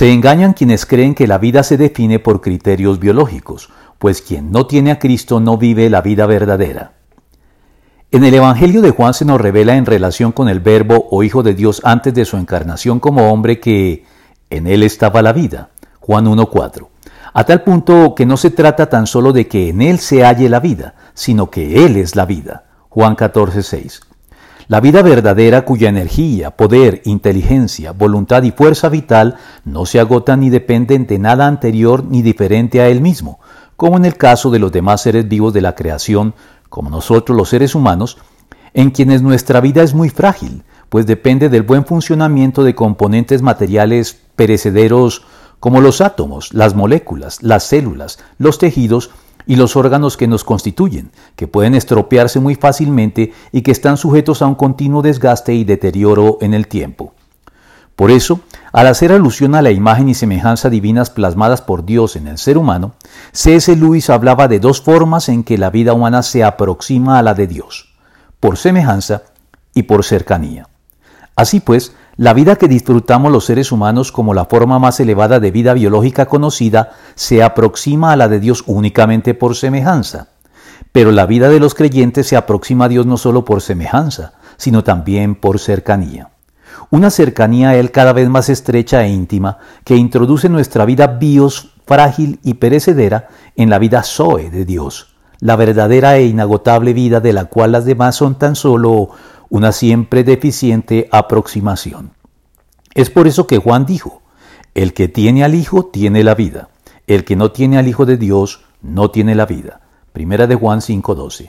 Se engañan quienes creen que la vida se define por criterios biológicos, pues quien no tiene a Cristo no vive la vida verdadera. En el Evangelio de Juan se nos revela en relación con el Verbo o Hijo de Dios antes de su encarnación como hombre que en él estaba la vida. Juan 1.4. A tal punto que no se trata tan solo de que en él se halle la vida, sino que él es la vida. Juan 14.6. La vida verdadera cuya energía, poder, inteligencia, voluntad y fuerza vital no se agotan ni dependen de nada anterior ni diferente a él mismo, como en el caso de los demás seres vivos de la creación, como nosotros los seres humanos, en quienes nuestra vida es muy frágil, pues depende del buen funcionamiento de componentes materiales perecederos como los átomos, las moléculas, las células, los tejidos y los órganos que nos constituyen, que pueden estropearse muy fácilmente y que están sujetos a un continuo desgaste y deterioro en el tiempo. Por eso, al hacer alusión a la imagen y semejanza divinas plasmadas por Dios en el ser humano, C.S. Lewis hablaba de dos formas en que la vida humana se aproxima a la de Dios, por semejanza y por cercanía. Así pues, la vida que disfrutamos los seres humanos como la forma más elevada de vida biológica conocida se aproxima a la de Dios únicamente por semejanza. Pero la vida de los creyentes se aproxima a Dios no solo por semejanza, sino también por cercanía una cercanía a Él cada vez más estrecha e íntima que introduce nuestra vida bios frágil y perecedera en la vida Zoe de Dios, la verdadera e inagotable vida de la cual las demás son tan solo una siempre deficiente aproximación. Es por eso que Juan dijo, el que tiene al Hijo tiene la vida, el que no tiene al Hijo de Dios no tiene la vida. Primera de Juan 5:12.